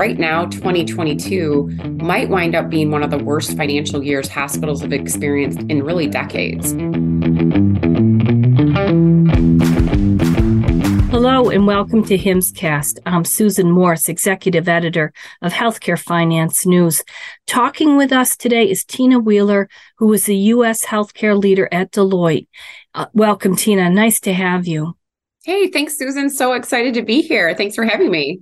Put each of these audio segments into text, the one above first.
right now, 2022 might wind up being one of the worst financial years hospitals have experienced in really decades. Hello and welcome to HIMSScast. I'm Susan Morse, executive editor of Healthcare Finance News. Talking with us today is Tina Wheeler, who is the U.S. healthcare leader at Deloitte. Uh, welcome, Tina. Nice to have you. Hey, thanks, Susan. So excited to be here. Thanks for having me.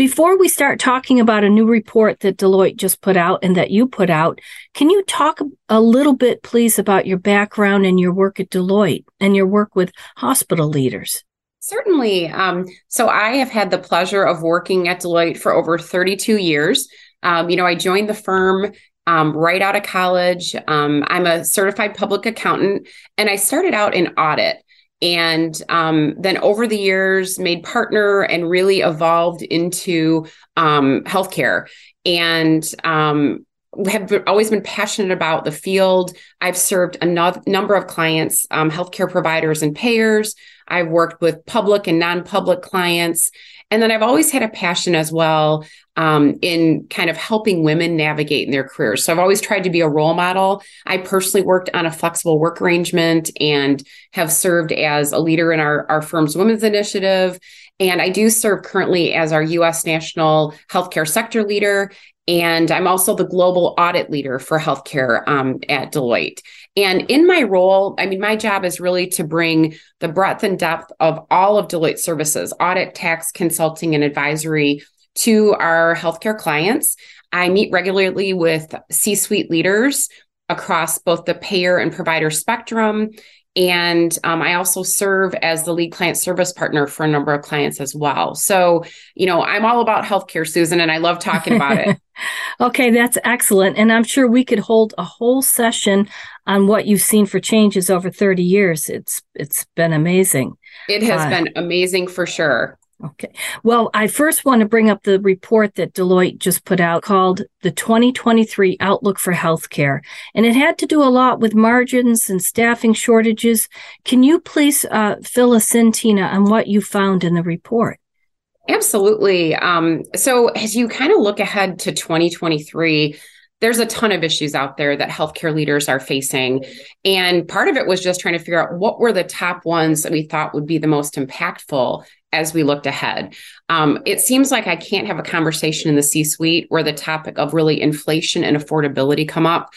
Before we start talking about a new report that Deloitte just put out and that you put out, can you talk a little bit, please, about your background and your work at Deloitte and your work with hospital leaders? Certainly. Um, so I have had the pleasure of working at Deloitte for over 32 years. Um, you know, I joined the firm um, right out of college. Um, I'm a certified public accountant, and I started out in audit and um, then over the years made partner and really evolved into um, healthcare. And um, have always been passionate about the field. I've served a no- number of clients um, healthcare providers and payers. I've worked with public and non-public clients. And then I've always had a passion as well um, in kind of helping women navigate in their careers. So I've always tried to be a role model. I personally worked on a flexible work arrangement and have served as a leader in our, our firm's women's initiative. And I do serve currently as our U.S. national healthcare sector leader. And I'm also the global audit leader for healthcare um, at Deloitte. And in my role, I mean, my job is really to bring the breadth and depth of all of Deloitte services, audit, tax, consulting, and advisory to our healthcare clients. I meet regularly with C suite leaders across both the payer and provider spectrum. And um, I also serve as the lead client service partner for a number of clients as well. So, you know, I'm all about healthcare, Susan, and I love talking about it. okay, that's excellent. And I'm sure we could hold a whole session on what you've seen for changes over 30 years. It's it's been amazing. It has uh, been amazing for sure. Okay. Well, I first want to bring up the report that Deloitte just put out called the 2023 Outlook for Healthcare. And it had to do a lot with margins and staffing shortages. Can you please uh, fill us in, Tina, on what you found in the report? Absolutely. Um, so, as you kind of look ahead to 2023, there's a ton of issues out there that healthcare leaders are facing. And part of it was just trying to figure out what were the top ones that we thought would be the most impactful as we looked ahead. Um, it seems like I can't have a conversation in the C suite where the topic of really inflation and affordability come up.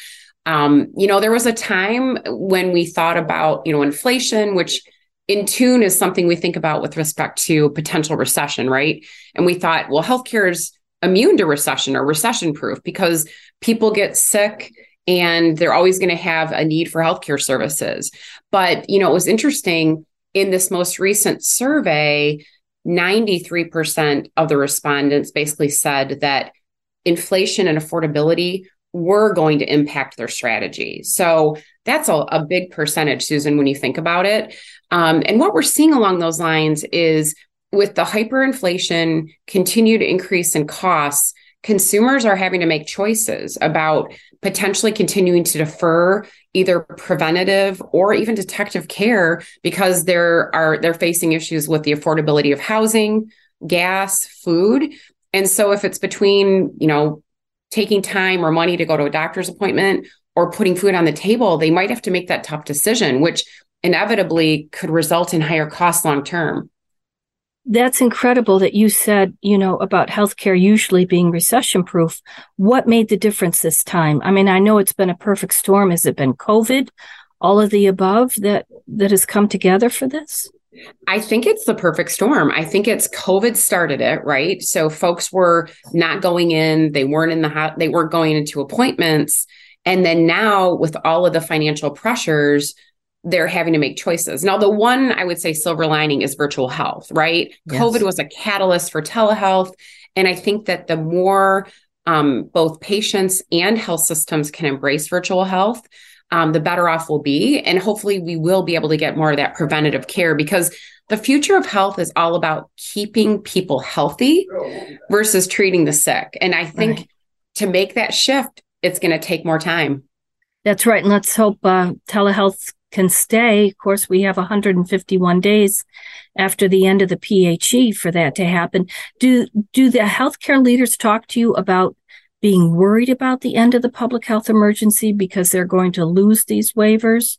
Um, you know, there was a time when we thought about, you know, inflation, which in tune is something we think about with respect to potential recession, right? And we thought, well, healthcare is immune to recession or recession proof because people get sick and they're always going to have a need for healthcare services. But, you know, it was interesting in this most recent survey, 93% of the respondents basically said that inflation and affordability were going to impact their strategy. So that's a, a big percentage, Susan, when you think about it. Um, and what we're seeing along those lines is with the hyperinflation, continued increase in costs, consumers are having to make choices about potentially continuing to defer either preventative or even detective care because there are they're facing issues with the affordability of housing, gas, food. And so if it's between, you know, taking time or money to go to a doctor's appointment or putting food on the table, they might have to make that tough decision, which inevitably could result in higher costs long term that's incredible that you said, you know, about healthcare usually being recession proof. What made the difference this time? I mean, I know it's been a perfect storm. Has it been COVID? All of the above that that has come together for this? I think it's the perfect storm. I think it's COVID started it, right? So folks were not going in, they weren't in the ho- they weren't going into appointments, and then now with all of the financial pressures, they're having to make choices. Now, the one I would say silver lining is virtual health, right? Yes. COVID was a catalyst for telehealth. And I think that the more um, both patients and health systems can embrace virtual health, um, the better off we'll be. And hopefully, we will be able to get more of that preventative care because the future of health is all about keeping people healthy versus treating the sick. And I think right. to make that shift, it's going to take more time. That's right. And let's hope uh, telehealth can stay. Of course, we have 151 days after the end of the PHE for that to happen. Do, do the healthcare leaders talk to you about being worried about the end of the public health emergency because they're going to lose these waivers?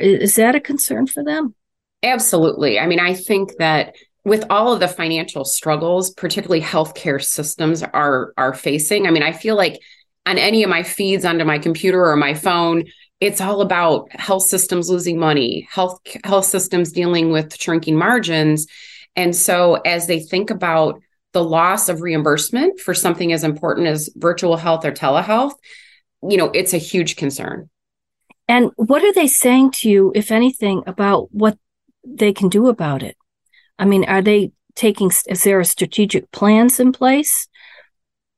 Is that a concern for them? Absolutely. I mean, I think that with all of the financial struggles, particularly healthcare systems are are facing, I mean, I feel like on any of my feeds onto my computer or my phone, it's all about health systems losing money, health health systems dealing with shrinking margins. And so as they think about the loss of reimbursement for something as important as virtual health or telehealth, you know, it's a huge concern. And what are they saying to you, if anything, about what they can do about it? I mean, are they taking, is there a strategic plans in place?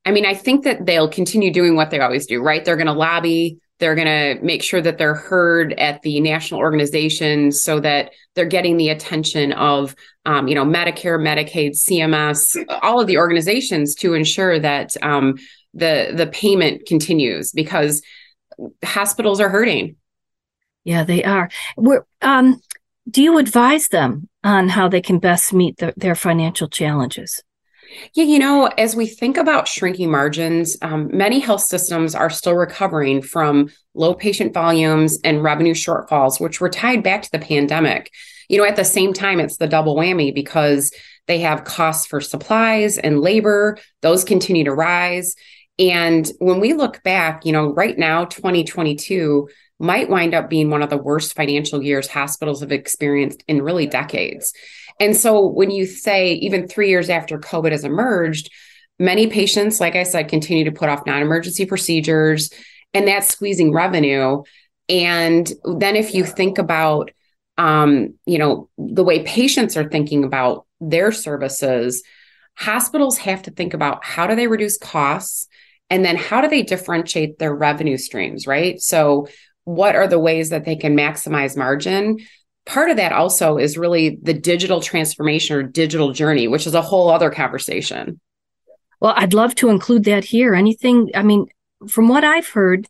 I mean, I think that they'll continue doing what they always do, right? They're going to lobby they're going to make sure that they're heard at the national organizations so that they're getting the attention of, um, you know, Medicare, Medicaid, CMS, all of the organizations to ensure that um, the the payment continues because hospitals are hurting. Yeah, they are. We're, um, do you advise them on how they can best meet the, their financial challenges? Yeah, you know, as we think about shrinking margins, um, many health systems are still recovering from low patient volumes and revenue shortfalls, which were tied back to the pandemic. You know, at the same time, it's the double whammy because they have costs for supplies and labor, those continue to rise. And when we look back, you know, right now, 2022 might wind up being one of the worst financial years hospitals have experienced in really decades. And so when you say even three years after COVID has emerged, many patients, like I said, continue to put off non emergency procedures, and that's squeezing revenue. And then if you think about, um, you know, the way patients are thinking about their services, hospitals have to think about how do they reduce costs and then how do they differentiate their revenue streams, right? So, what are the ways that they can maximize margin? Part of that also is really the digital transformation or digital journey, which is a whole other conversation. Well, I'd love to include that here. Anything, I mean, from what I've heard,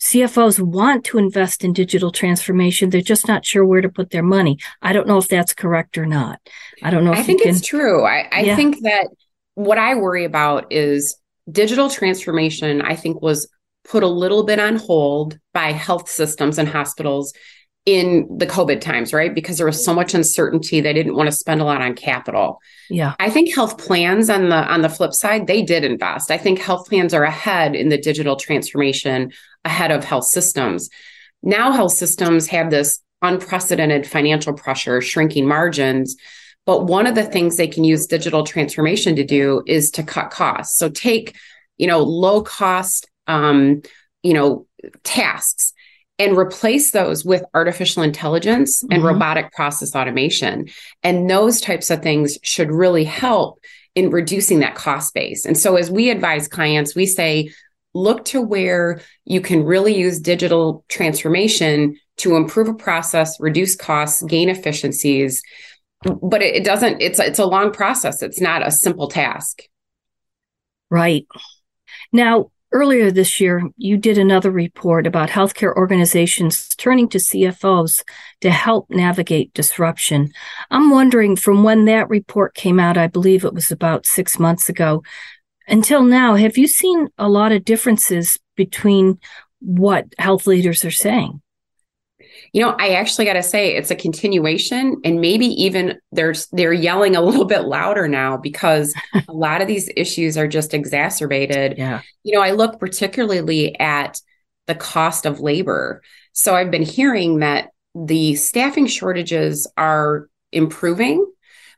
CFOs want to invest in digital transformation. They're just not sure where to put their money. I don't know if that's correct or not. I don't know. I think can... it's true. I, I yeah. think that what I worry about is digital transformation, I think was put a little bit on hold by health systems and hospitals in the COVID times, right? Because there was so much uncertainty, they didn't want to spend a lot on capital. Yeah. I think health plans on the on the flip side, they did invest. I think health plans are ahead in the digital transformation ahead of health systems. Now health systems have this unprecedented financial pressure, shrinking margins. But one of the things they can use digital transformation to do is to cut costs. So take, you know, low cost um, you know, tasks and replace those with artificial intelligence and mm-hmm. robotic process automation. And those types of things should really help in reducing that cost base. And so, as we advise clients, we say, look to where you can really use digital transformation to improve a process, reduce costs, gain efficiencies. But it, doesn't, it's, it's a long process. It's not a simple task. Right. Now, Earlier this year, you did another report about healthcare organizations turning to CFOs to help navigate disruption. I'm wondering from when that report came out, I believe it was about six months ago, until now, have you seen a lot of differences between what health leaders are saying? You know, I actually got to say it's a continuation and maybe even there's they're yelling a little bit louder now because a lot of these issues are just exacerbated. Yeah. You know, I look particularly at the cost of labor. So I've been hearing that the staffing shortages are improving,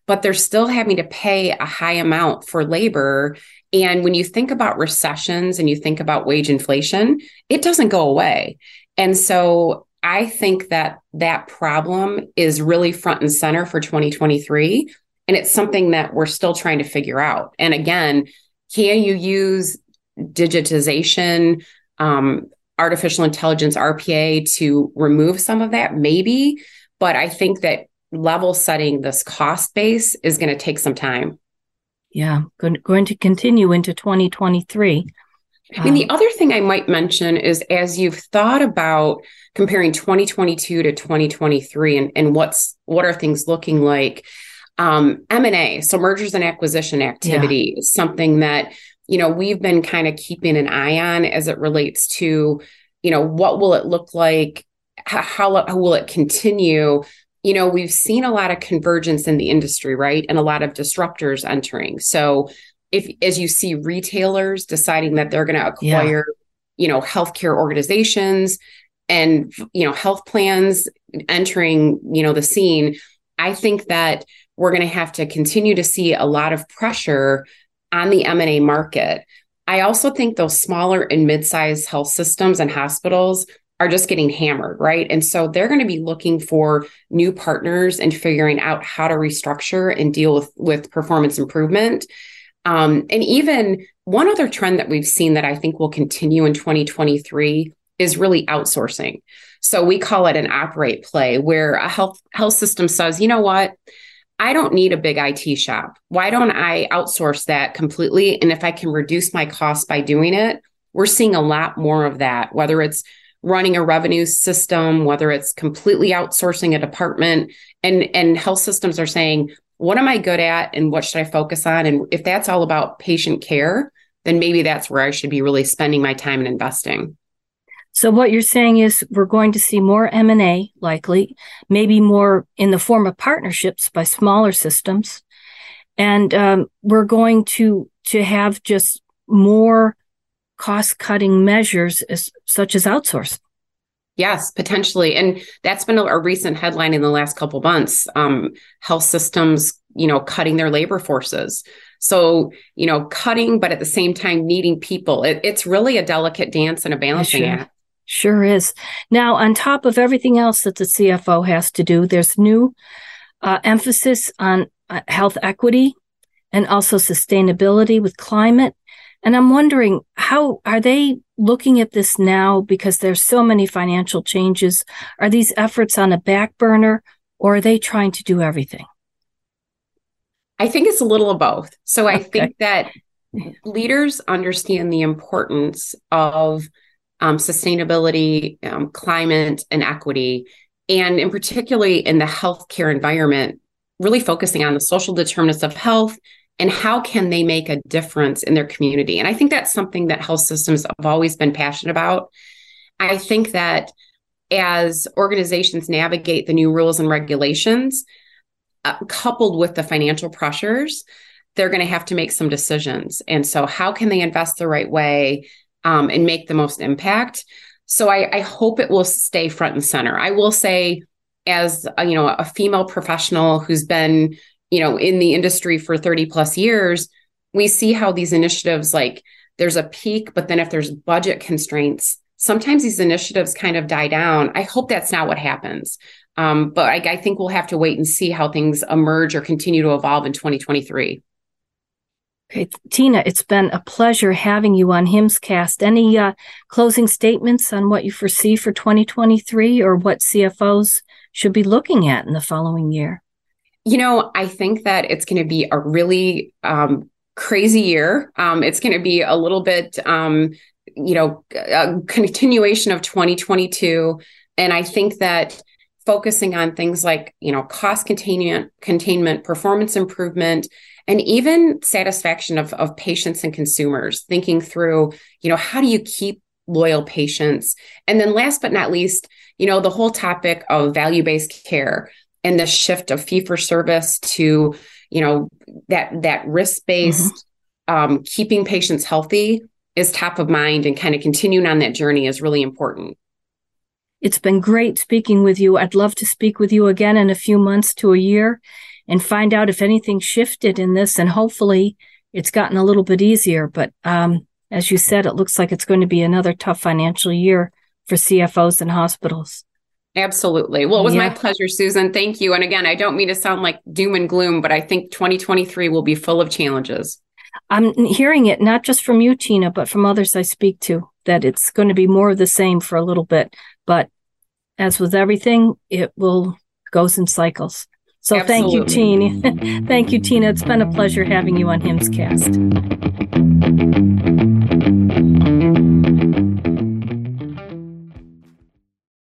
but they're still having to pay a high amount for labor. And when you think about recessions and you think about wage inflation, it doesn't go away. And so I think that that problem is really front and center for 2023. And it's something that we're still trying to figure out. And again, can you use digitization, um, artificial intelligence, RPA to remove some of that? Maybe. But I think that level setting this cost base is going to take some time. Yeah, going, going to continue into 2023. I mean, the other thing I might mention is as you've thought about comparing 2022 to 2023 and, and what's what are things looking like, um, M&A, so mergers and acquisition activity yeah. is something that, you know, we've been kind of keeping an eye on as it relates to, you know, what will it look like? How, how will it continue? You know, we've seen a lot of convergence in the industry, right? And a lot of disruptors entering. So if as you see retailers deciding that they're going to acquire, yeah. you know, healthcare organizations and you know, health plans entering, you know, the scene, I think that we're going to have to continue to see a lot of pressure on the M&A market. I also think those smaller and mid-sized health systems and hospitals are just getting hammered, right? And so they're going to be looking for new partners and figuring out how to restructure and deal with with performance improvement. Um, and even one other trend that we've seen that I think will continue in 2023 is really outsourcing. So we call it an operate play where a health health system says, you know what? I don't need a big IT shop. Why don't I outsource that completely? And if I can reduce my costs by doing it, we're seeing a lot more of that, whether it's running a revenue system, whether it's completely outsourcing a department. And, and health systems are saying, what am I good at and what should I focus on? And if that's all about patient care, then maybe that's where I should be really spending my time and investing. So what you're saying is we're going to see more M&A likely, maybe more in the form of partnerships by smaller systems. And um, we're going to to have just more cost cutting measures as, such as outsourcing. Yes, potentially. And that's been a, a recent headline in the last couple months. Um, health systems, you know, cutting their labor forces. So, you know, cutting, but at the same time needing people. It, it's really a delicate dance and a balancing sure. act. Sure is. Now, on top of everything else that the CFO has to do, there's new uh, emphasis on uh, health equity and also sustainability with climate. And I'm wondering how are they looking at this now because there's so many financial changes? Are these efforts on a back burner or are they trying to do everything? I think it's a little of both. So I okay. think that leaders understand the importance of um, sustainability, um, climate, and equity, and in particularly in the healthcare environment, really focusing on the social determinants of health and how can they make a difference in their community? And i think that's something that health systems have always been passionate about. I think that as organizations navigate the new rules and regulations uh, coupled with the financial pressures they're going to have to make some decisions. And so how can they invest the right way um, and make the most impact? So I, I hope it will stay front and center. I will say as a, you know a female professional who's been you know, in the industry for 30 plus years, we see how these initiatives like there's a peak, but then if there's budget constraints, sometimes these initiatives kind of die down. I hope that's not what happens. Um, but I, I think we'll have to wait and see how things emerge or continue to evolve in 2023. Okay, Tina, it's been a pleasure having you on HIMSScast. Any uh, closing statements on what you foresee for 2023 or what CFOs should be looking at in the following year? You know, I think that it's going to be a really um, crazy year. Um, it's going to be a little bit, um, you know, a continuation of 2022. And I think that focusing on things like, you know, cost containment, containment, performance improvement, and even satisfaction of, of patients and consumers, thinking through, you know, how do you keep loyal patients? And then last but not least, you know, the whole topic of value based care and the shift of fee for service to you know that that risk based mm-hmm. um, keeping patients healthy is top of mind and kind of continuing on that journey is really important. It's been great speaking with you. I'd love to speak with you again in a few months to a year and find out if anything shifted in this and hopefully it's gotten a little bit easier but um, as you said it looks like it's going to be another tough financial year for cfos and hospitals Absolutely. Well, it was yeah. my pleasure, Susan. Thank you. And again, I don't mean to sound like doom and gloom, but I think 2023 will be full of challenges. I'm hearing it not just from you, Tina, but from others I speak to that it's going to be more of the same for a little bit. But as with everything, it will goes in cycles. So Absolutely. thank you, Tina. thank you, Tina. It's been a pleasure having you on HIMSScast. you.